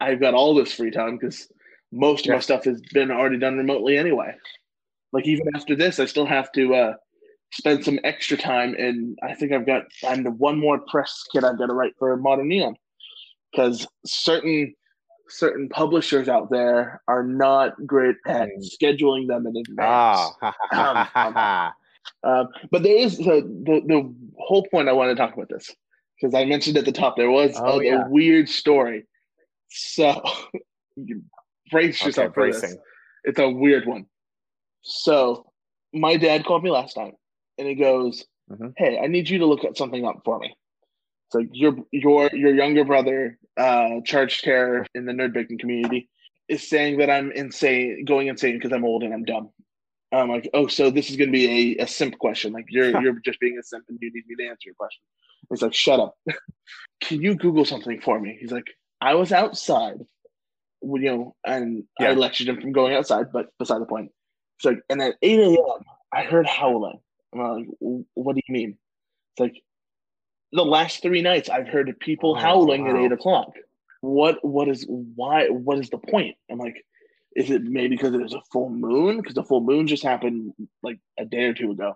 I've got all this free time because most of my stuff has been already done remotely anyway. Like even after this, I still have to uh, spend some extra time, and I think I've got I'm the one more press kit I've got to write for Modern Neon because certain certain publishers out there are not great at Mm. scheduling them in advance. Ah, [LAUGHS] Um, but there is the, the the whole point I want to talk about this because I mentioned at the top there was Oh, a, a weird story. So [LAUGHS] you brace okay, yourself for this. bracing. It's a weird one. So my dad called me last night and he goes, Mhm. "Hey, I need you to look at something up for me." So your your your younger brother, uh, charged care in the nerd baking community, is saying that I'm insane, going insane because I'm old and I'm dumb. I'm like, oh, so this is going to be a, a simp question. Like you're [LAUGHS] you're just being a simp and you need me to answer your question. He's like, shut up. [LAUGHS] Can you Google something for me? He's like, I was outside, you know, and I lectured him from going outside, but beside the point. It's like, and at 8 a.m., I heard howling. I'm like, what do you mean? It's like, the last three nights I've heard people Oh, howling at eight o'clock. What what is why what is the point? I'm like, Is it maybe because there's a full moon? Because the full moon just happened like a day or two ago.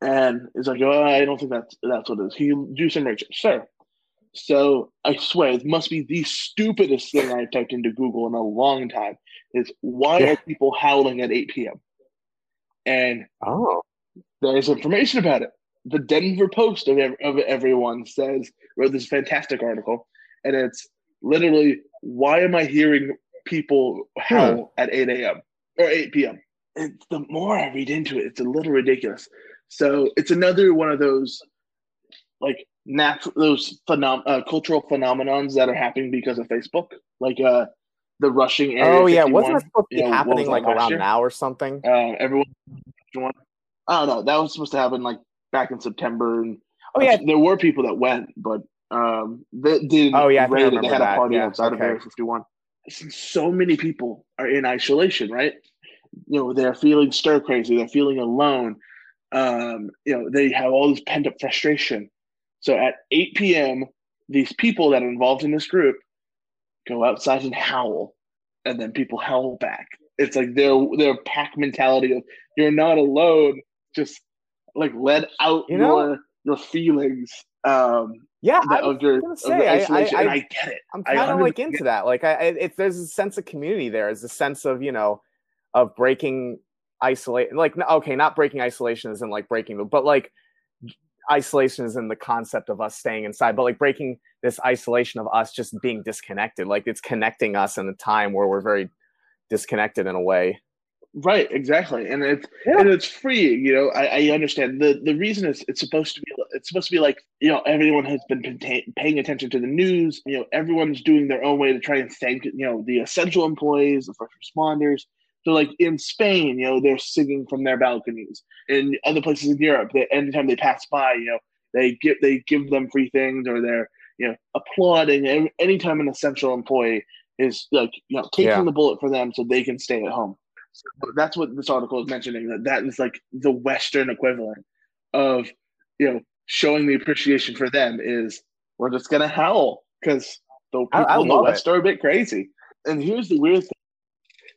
And it's like, oh, I don't think that's that's what it is. You do some research? Sure. So I swear it must be the stupidest thing I've typed into Google in a long time is why Yeah. are people howling at 8 p.m. And Oh, there's information about it. The Denver Post of, of everyone says wrote this fantastic article, and it's literally why am I hearing people howl at 8 a.m. or 8 p.m. It's the more I read into it, it's a little ridiculous. So it's another one of those like natural those phenom- uh, cultural phenomenons that are happening because of Facebook, like uh the rushing. Area oh yeah, 51. wasn't it supposed to be you know, happening like around year? now or something? Uh, everyone- I don't know. That was supposed to happen like back in September, and Oh yeah, there were people that went, but um, they didn't. Oh, yeah, I it. They had a party Yeah, outside of. Area 51. So many people are in isolation, right? You know, they're feeling stir crazy. They're feeling alone. Um, you know, they have all this pent up frustration. So at 8 p.m., these people that are involved in this group go outside and howl, and then people howl back. It's like their their pack mentality of you're not alone. Just like let out You know- your your feelings um, yeah. that- I was your, gonna say, I- I-. I- I get it. I'm kind of like into that. Like, I, I it's there's a sense of community there. There's a sense of you know, of breaking isolate. Like, okay, not breaking isolation isn't like breaking, the- but like isolation is in the concept of us staying inside. But like breaking this isolation of us just being disconnected. Like it's connecting us in a time where we're very disconnected in a way. Right, exactly, and it's Yeah. and it's freeing. You know, I, I understand the the reason is it's supposed to be it's supposed to be like you know everyone has been pay, paying attention to the news. You know, everyone's doing their own way to try and thank you know the essential employees, the first responders. So like in Spain, you know, they're singing from their balconies. In other places in Europe, they, anytime they pass by, you know, they give they give them free things or they're you know applauding. And anytime an essential employee is like you know taking Yeah. the bullet for them so they can stay at home. That's what this article is mentioning. That that is like the Western equivalent of you know showing the appreciation for them is we're just gonna howl because the people I- I in the West are a bit crazy. And here's the weird thing.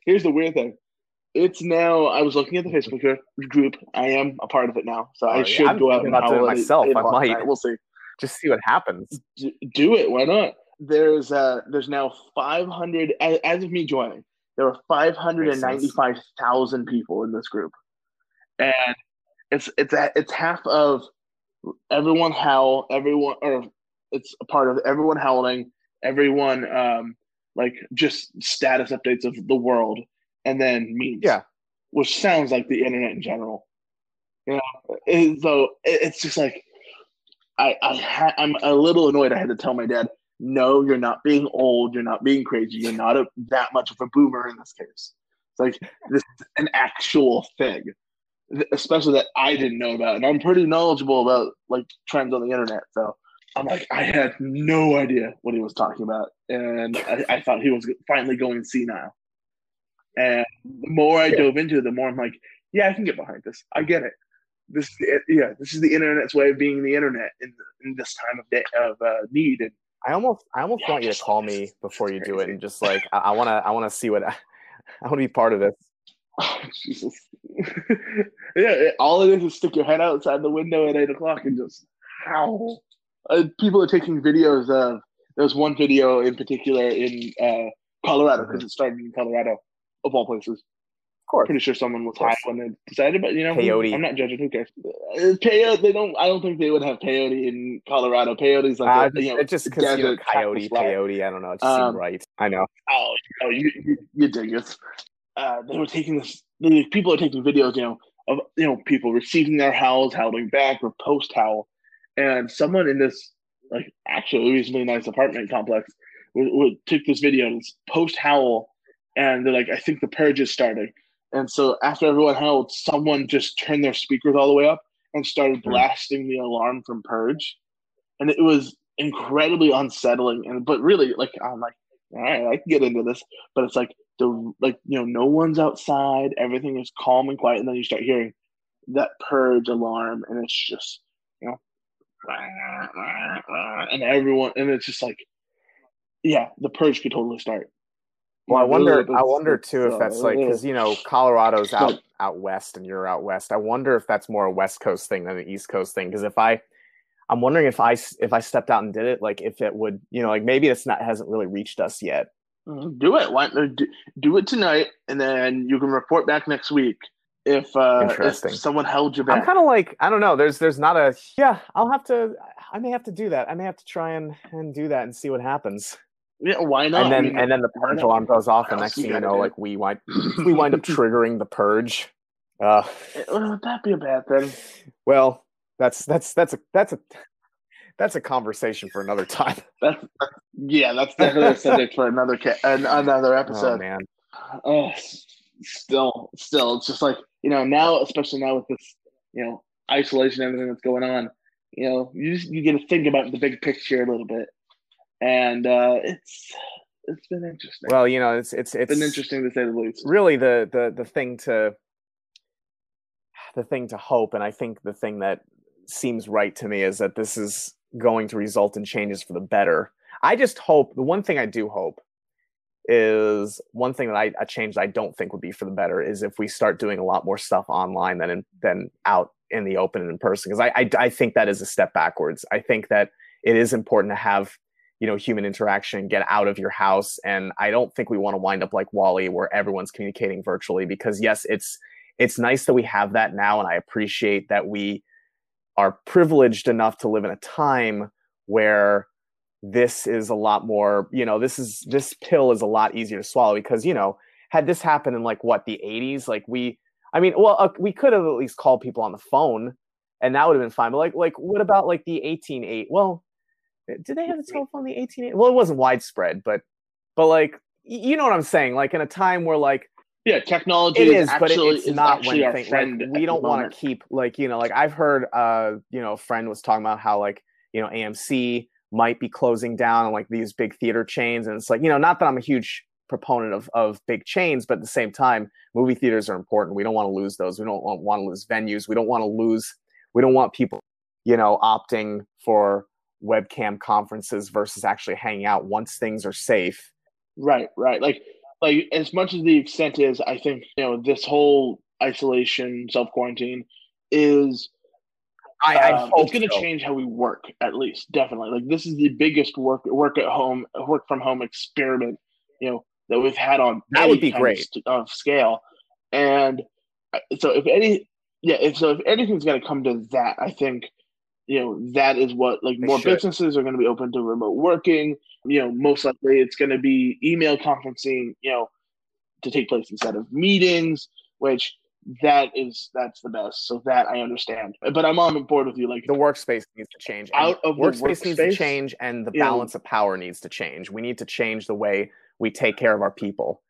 Here's the weird thing. It's now. I was looking at the Facebook gr- group. I am a part of it now, so Oh, I yeah, should I'm go out and howl it myself. I might. We'll see Just see what happens. d- do it. Why not? There's uh there's now 500 as, as of me joining. There are 595,000 people in this group, and it's it's it's half of everyone howl, everyone or it's a part of everyone howling, everyone um like just status updates of the world, and then memes. Yeah. which sounds like the internet in general. You know, so it's just like I, I ha- I'm a little annoyed. I had to tell my dad, "No, you're not being old. You're not being crazy. You're not a, that much of a boomer in this case. It's like this is an actual thing, especially that I didn't know about, and I'm pretty knowledgeable about like trends on the internet. So I'm like, I had no idea what he was talking about, and I, I thought he was finally going senile. And the more I Yeah. dove into it, the more I'm like, yeah, I can get behind this. I get it. This, yeah, this is the internet's way of being the internet in, in this time of day, of uh, need. And I almost, I almost want you to call me before you do it, and just like I, I wanna, I wanna see what, [LAUGHS] I want to be part of this. oh, Jesus, [LAUGHS] yeah, it- all it is is stick your head outside the window at eight o'clock and just howl. Uh, people are taking videos of. There's one video in particular in uh, Colorado because it started in Colorado, of all places. Course, Pretty sure someone was high when they decided, but you know, Peyote. I'm not judging. Who cares? Uh, peyote. They don't. I don't think they would have peyote in Colorado. Peyote's like uh, a, you know, it just because you know, coyote, peyote. I don't know. It just Um, right. I know. oh, you, know, you, you, you dig it. Uh, they were taking this. The people are taking videos, you know, of you know people receiving their howls, howling back, or post howl, and someone in this like actually reasonably nice apartment complex would, would took this video and post howl, and they're like, I think the purge is starting, and so after everyone held, someone just turned their speakers all the way up and started Hmm. blasting the alarm from purge, and it was incredibly unsettling. And but really, like I'm like, all right, I can get into this, but it's like the like you know no one's outside. Everything is calm and quiet. And then you start hearing that purge alarm and it's just you know and everyone and it's just like yeah the purge could totally start Well, I wonder. I wonder too if that's like because you know Colorado's out out west and you're out west. I wonder if that's more a West Coast thing than an East Coast thing. Because if I, I'm wondering if I if I stepped out and did it, like if it would, you know, like maybe it's not hasn't really reached us yet. Mm-hmm. Do it. Why do, do it tonight, and then you can report back next week if uh Interesting. if someone held you back. I'm kind of like I don't know. There's there's not a yeah. I'll have to. I may have to do that. I may have to try and and do that and see what happens. Yeah, why not? And then I mean, and then the purge alarm goes off, and next thing you know, do? like we wind we wind up [LAUGHS] triggering the purge. Uh, Would that be a bad thing? Well, that's that's that's a that's a that's a conversation for another time. [LAUGHS] That's, yeah, that's definitely a subject for another ca- another [LAUGHS] oh, episode. Oh man. Oh, still, still, it's just like you know now, especially now with this, you know, isolation, and everything that's going on. You know, you just you get to think about the big picture a little bit, and uh, it's it's been interesting. Well, you know, it's it's it's been interesting to say the least. Really, the the the thing to the thing to hope, and I think the thing that seems right to me is that this is going to result in changes for the better. I just hope the one thing I do hope is one thing that I a change that I don't think would be for the better is if we start doing a lot more stuff online than in, than out in the open and in person because I, I I think that is a step backwards. I think that it is important to have you know human interaction get out of your house. And I don't think we want to wind up like WALL-E where everyone's communicating virtually because yes it's it's nice that we have that now and I appreciate that we are privileged enough to live in a time where this is a lot more you know this is this pill is a lot easier to swallow because you know had this happened in like what the 80s like we i mean well uh, we could have at least called people on the phone and that would have been fine. But like like what about like the 188 well did they have the telephone the 188 well it wasn't widespread but but like you know what i'm saying like in a time where like yeah, technology it is, is but it, it's not one thing. Like, we don't want to keep like you know, like I've heard, uh, you know, a friend was talking about how like you know AMC might be closing down on like these big theater chains, and it's like you know, not that I'm a huge proponent of of big chains, but at the same time, movie theaters are important. We don't want to lose those. We don't want to lose venues. We don't want to lose. We don't want people, you know, opting for webcam conferences versus actually hanging out once things are safe. Right, right. Like like as much as the extent is, I think you know this whole isolation, self quarantine is. I, I um, it's going to so. change how we work, at least definitely. Like this is the biggest work work at home, work from home experiment, you know, that we've had on that would be great of, scale. And uh, so, if any, yeah, if so, if anything's going to come to that, I think you know that is what like they more should. businesses are going to be open to remote working. You know most likely it's going to be email conferencing you know to take place instead of meetings which that is that's the best. So that i understand. But i'm on board with you like the workspace needs to change. Out of workspace, workspace needs to change and the balance know, of power needs to change. We need to change the way we take care of our people.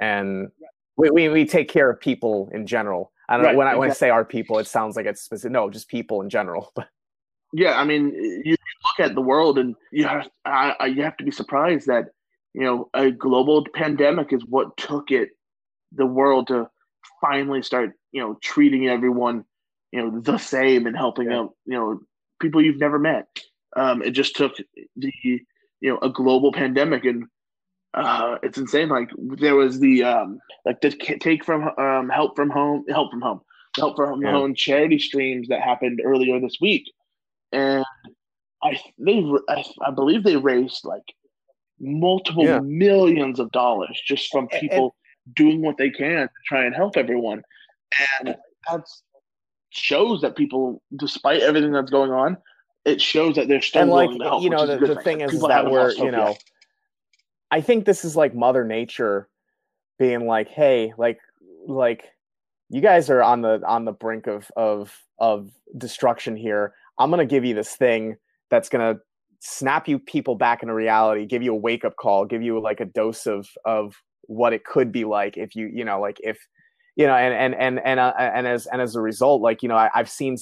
And we, we, we take care of people in general. I don't right, know when I when I say our people, it sounds like it's specific. No, just people in general. [LAUGHS] But yeah, I mean, you look at the world, and you have I, you have to be surprised that you know a global pandemic is what took it the world to finally start you know treating everyone you know the same and helping yeah. out you know people you've never met. Um, it just took the you know a global pandemic and uh, it's insane. Like there was the um, like the take from um, help from home, help from home, help from yeah. home charity streams that happened earlier this week and I they I, I believe they raised like multiple yeah. millions of dollars just from people and, doing what they can to try and help everyone, and that shows that people, despite everything that's going on, it shows that they're still and like help, you know the, the thing is, is that we're you know. Yet. I think this is like Mother Nature being like, "Hey, like, like, you guys are on the on the brink of of of destruction here. I'm going to give you this thing that's going to snap you people back into reality, give you a wake up call, give you like a dose of of what it could be like if you you know like if you know and and and and uh, and as and as a result like you know I, I've seen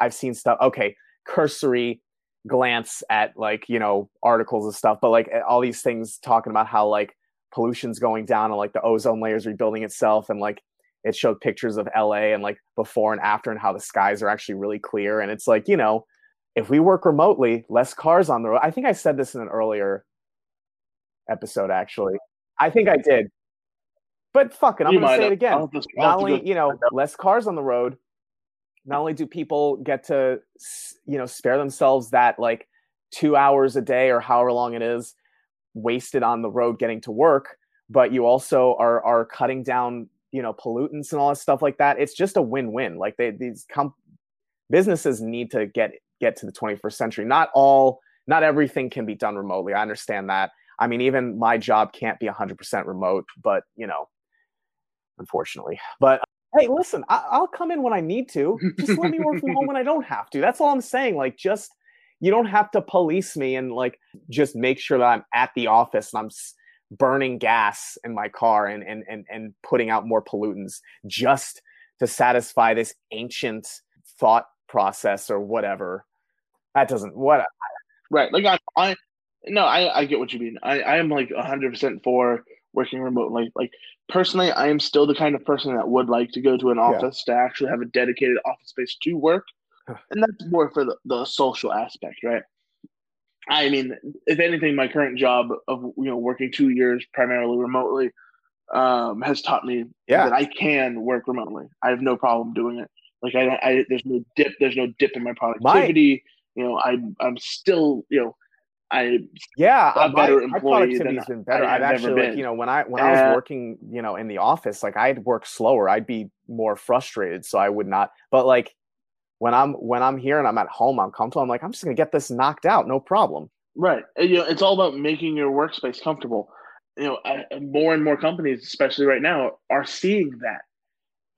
I've seen stuff okay cursory glance at like you know articles and stuff but like all these things talking about how like pollution's going down and like the ozone layer's rebuilding itself and like it showed pictures of LA and like before and after and how the skies are actually really clear. And it's like, you know, if we work remotely, less cars on the road. I think I said this in an earlier episode actually. I think I did. But fuck it, I'm You going to might say it again. Have to- I'll Not only you know less cars on the road, not only do people get to you know spare themselves that like two hours a day or however long it is wasted on the road getting to work, but you also are are cutting down you know pollutants and all that stuff like that. It's just a win win. Like they these com- businesses need to get get to the 21st century. Not all, not everything can be done remotely. I understand that. I mean, even my job can't be 100% remote, but you know, unfortunately. But hey, listen, I- I'll come in when I need to. Just let me work from home when I don't have to. That's all I'm saying. Like, just you don't have to police me and like just make sure that I'm at the office and I'm burning gas in my car and and and and putting out more pollutants just to satisfy this ancient thought process or whatever. That doesn't what Right. Like I, I no, I, I get what you mean. I, I am like hundred percent for working remotely. Like personally, I am still the kind of person that would like to go to an office to actually have a dedicated office space to work. And that's more for the, the social aspect, right? I mean, if anything, my current job of you know working two years primarily remotely um, has taught me Yeah. that I can work remotely. I have no problem doing it. Like I, I there's no dip. There's no dip in my productivity. You know, I'm I'm still you know, I yeah a uh, my, better my employee productivity's than been better I i've have actually like been. you know when i when i was Uh, working you know in the office like i'd work slower i'd be more frustrated so i would not but like when i'm when i'm here and i'm at home i'm comfortable i'm like i'm just gonna get this knocked out no problem Right. You know, it's all about making your workspace comfortable. You know, I, more and more companies, especially right now, are seeing that.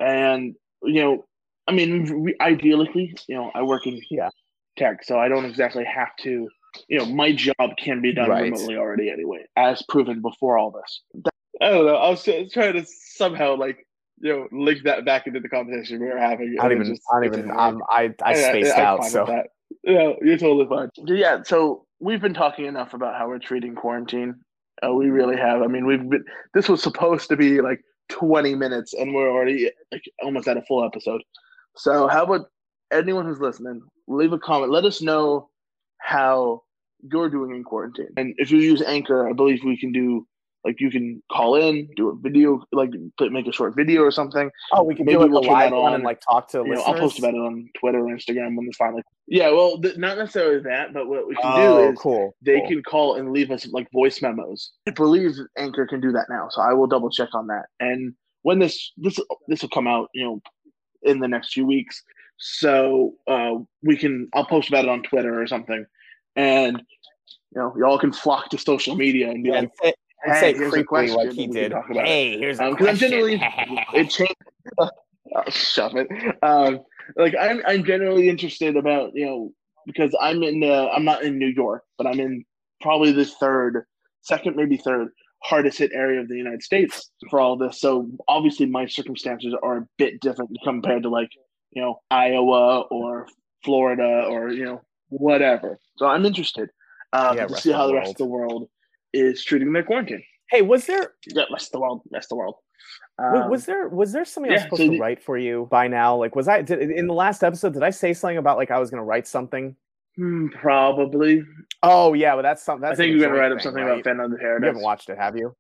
And you know, I mean, we, ideally, you know, I work in Yeah. tech, so I don't exactly have to. You know, my job can be done Right. remotely already anyway, as proven before all this. I don't know. I was just trying to somehow like you know link that back into the conversation we were having. i don't even just- i don't it even didn't I'm, i i Yeah, spaced I'm out fine so with that. Yeah, you're totally fine. Yeah, so we've been talking enough about how we're treating quarantine. Uh, we really have. I mean, we've been. This was supposed to be like 20 minutes, and we're already like almost at a full episode. So, how about anyone who's listening, leave a comment. Let us know how you're doing in quarantine, and if you use Anchor, I believe we can do like you can call in, do a video, like put- make a short video or something. oh we can Maybe do like we'll a live one on. and like talk to You know, I'll post about it on Twitter or Instagram when it's finally. Yeah, well, th- not necessarily that, but what we can oh do is cool they cool. can call and leave us like voice memos. I believe Anchor can do that now, so I will double check on that. And when this this this will come out, you know, in the next few weeks, so uh, we can I'll post about it on Twitter or something, and you know, y'all can flock to social media and be yeah, like, and "Hey, say creepily like question," he did hey here's a Um, 'cause I'm generally [LAUGHS] it changed. [LAUGHS] Oh, shut it. Um, like I'm, I'm generally interested about you know because I'm in, uh, I'm not in New York, but I'm in probably the third, second maybe third hardest hit area of the United States for all this. So obviously my circumstances are a bit different compared to like you know Iowa or Florida or you know whatever. So I'm interested um, Yeah, to see how the the rest of the world is treating their quarantine. hey was there Yeah, of the world, of the world. Um, was there was there something I was supposed so to the- write for you by now? Like, was I did, in the last episode? Did I say something about like I was going to write something? Hmm, probably. Oh yeah, but that's something. I think you're gonna write joint up something right? about Phantom of the Paradise. You haven't watched it, have you?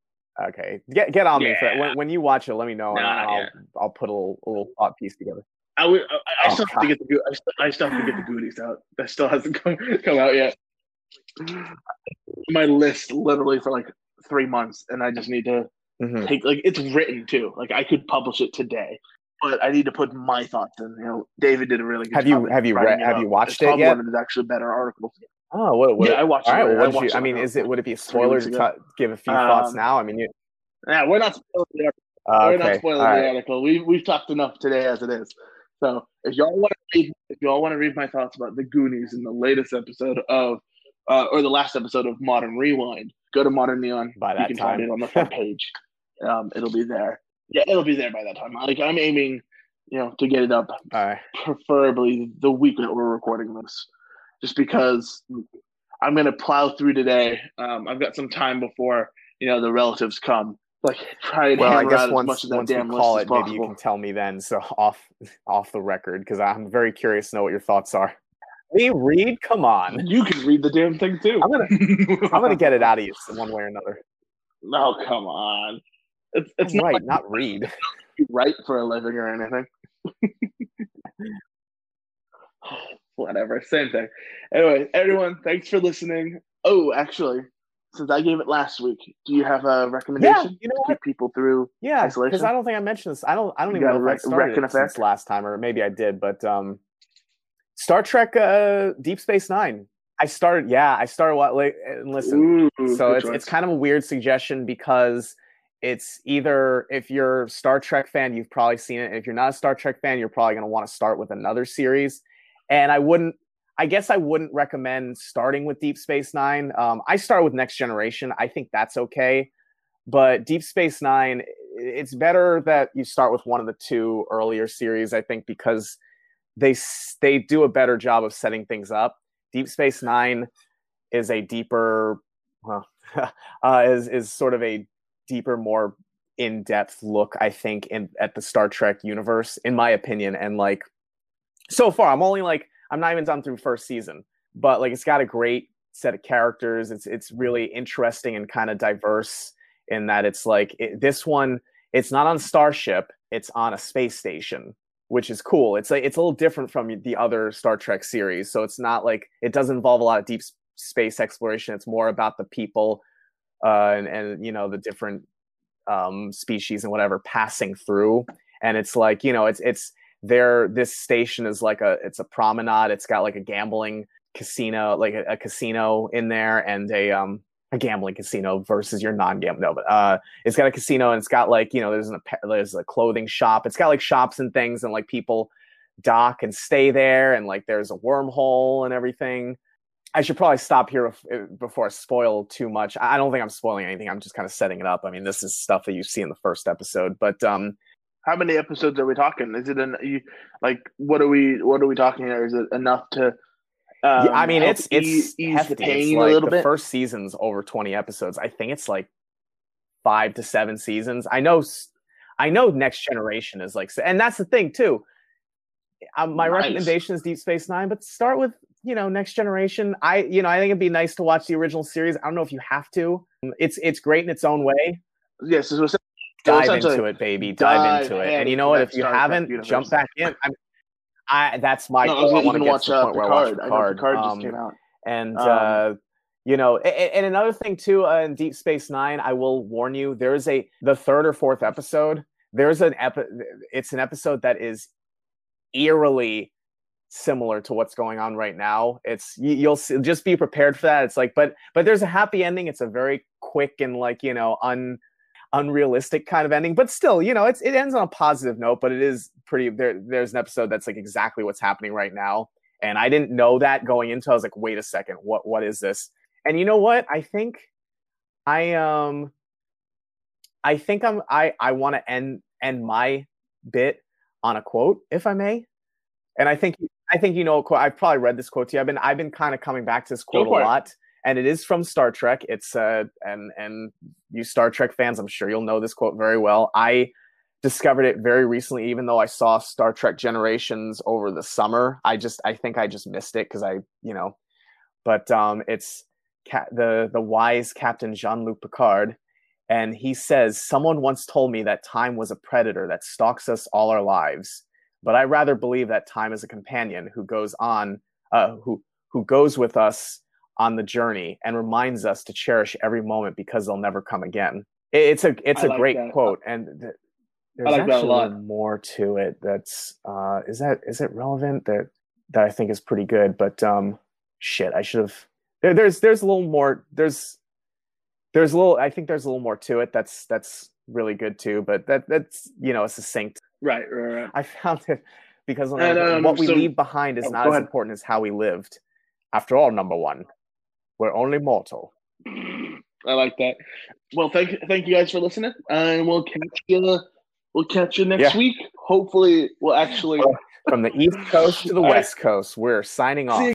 Okay, get get on me for When, when you watch it, let me know, and I'll I'll, put a little, a little thought piece together. I would. I, I Oh, still have God. to get the. I still, I still have to get the [SIGHS] Goonies out. That still hasn't come come out yet. My list literally for like three months, and I just need to Mhm. take like it's written too. Like I could publish it today, but I need to put my thoughts in. You know, David did a really good Have job. you- have you read- have up. you watched It's it yet? One his actually better articles. Oh, what? what Yeah, I watched All it. right. Well, I watched you? I mean, is it would it be a spoiler to ta- give a few thoughts Um, now? I mean, you, Yeah, we're not spoiling the uh, We're not spoiling the article. We we've talked enough today as it is. So if y'all want to read, if y'all want to read my thoughts about the Goonies in the latest episode of, uh, or the last episode of Modern Rewind, go to Modern Neon. By that you can time. find it on the front page. [LAUGHS] Um, it'll be there. Yeah, it'll be there by that time. Like I'm aiming, you know, to get it up, right. preferably the week that we're recording this, just because I'm gonna plow through today. Um, I've got some time before you know the relatives come. Like try and Well, I hammer guess out as once much of that once we damn call list it, as maybe you can tell me then. So [LAUGHS] off off the record, because I'm very curious to know what your thoughts are. Me read? Come on. You can read the damn thing too. I'm gonna- I'm gonna get it out of you one way or another. No, come on. It's it's I'm not right, like not read. [LAUGHS] you write for a living or anything. [SIGHS] Whatever, same thing. Anyway, everyone, thanks for listening. Oh, actually, since I gave it last week, do you have a recommendation Yeah, you know what? keep people through? Yeah, because I don't think I mentioned this. I don't. I don't You even know if I started it since last time, or maybe I did. But um, Star Trek, uh, Deep Space Nine. I started. Yeah, I started. What? Like, and listen. Ooh, so it's choice. it's kind of a weird suggestion because it's either if you're a Star Trek fan, you've probably seen it. If you're not a Star Trek fan, you're probably going to want to start with another series. And I wouldn't. I guess I wouldn't recommend starting with Deep Space Nine. Um, I start with Next Generation. I think that's okay. But Deep Space Nine, it's better that you start with one of the two earlier series. I think because they they do a better job of setting things up. Deep Space Nine is a deeper, well, [LAUGHS] uh, is is sort of a deeper, more in depth look. I think in at the Star Trek universe, in my opinion, and like so far, I'm only like I'm not even done through first season, but like it's got a great set of characters. It's it's really interesting and kind of diverse in that it's like it, this one. It's not on Starship. It's on a space station, which is cool. It's like it's a little different from the other Star Trek series. So it's not like it does involve a lot of deep space exploration. It's more about the people uh, and and you know the different um, species and whatever passing through. And it's like you know it's it's there. This station is like a it's a promenade. It's got like a gambling casino, like a, a casino in there, and a um a gambling casino versus your non-gambling. No, but uh, it's got a casino and it's got like you know there's an there's a clothing shop. It's got like shops and things and like people dock and stay there and like there's a wormhole and everything. I should probably stop here before I spoil too much. I I don't think I'm spoiling anything. I'm just kind of setting it up. I mean, this is stuff that you see in the first episode, but um, How many episodes are we talking? Is it an you, like what are we what are we talking here? Is it enough to? Um, yeah, I mean, it's it's ease, hefty. the pain It's a like little the bit. first season's over 20 episodes. I think it's like five to seven seasons. I know, I know. Next Generation is like, and that's the thing too. Um, my Nice. recommendation is Deep Space Nine, but start with you know Next Generation. I you know I think it'd be nice to watch the original series. I don't know if you have to. It's it's great in its own way. yes, was So Dive into it, baby. Dive, dive into it. And you know what? If you haven't, universe. jump back in. I, I that's my no, I was want to get watch uh, where I watch Picard. I know Picard. Picard just Um, came out. and Um, uh, you know, and, and another thing too, uh, in Deep Space Nine, I will warn you, there is a the third or fourth episode. There's an epi- It's an episode that is eerily similar to what's going on right now. It's you, you'll see, just be prepared for that. It's like, but but there's a happy ending. It's a very quick and like you know un unrealistic kind of ending, but still, you know, it's it ends on a positive note. But it is pretty. There there's an episode that's like exactly what's happening right now, and I didn't know that going into. I was like, wait a second, what what is this? And you know what? I think I um I think I'm I I want to end end my bit on a quote, if I may. And I think I think you know. I've probably read this quote to you. I've been I've been kind of coming back to this quote a lot. it. And it is from Star Trek. It's uh and and you Star Trek fans, I'm sure you'll know this quote very well. I discovered it very recently, even though I saw Star Trek Generations over the summer. I just I think I just missed it because I you know, but um, it's ca- the the wise Captain Jean Luc Picard, and he says, "Someone once told me that time was a predator that stalks us all our lives, but I rather believe that time is a companion who goes on, uh, who who goes with us." On the journey and reminds us to cherish every moment because they'll never come again. It's a it's I a like great that. quote, and th- there's like actually lot. more to it. That's uh, is that is it relevant that that I think is pretty good. But um, shit, I should have. There, there's there's a little more. There's there's a little. I think there's a little more to it. That's that's really good too. But that that's you know a succinct. Right, right, right. I found it because when I- um, what we so- leave behind is oh, not as important as how we lived. After all, number one, we're only mortal. I like that. Well, thank thank you guys for listening, and we'll catch you. We'll catch you next Yeah. week. Hopefully, we'll actually. From the East Coast to the All right. West Coast, we're signing off.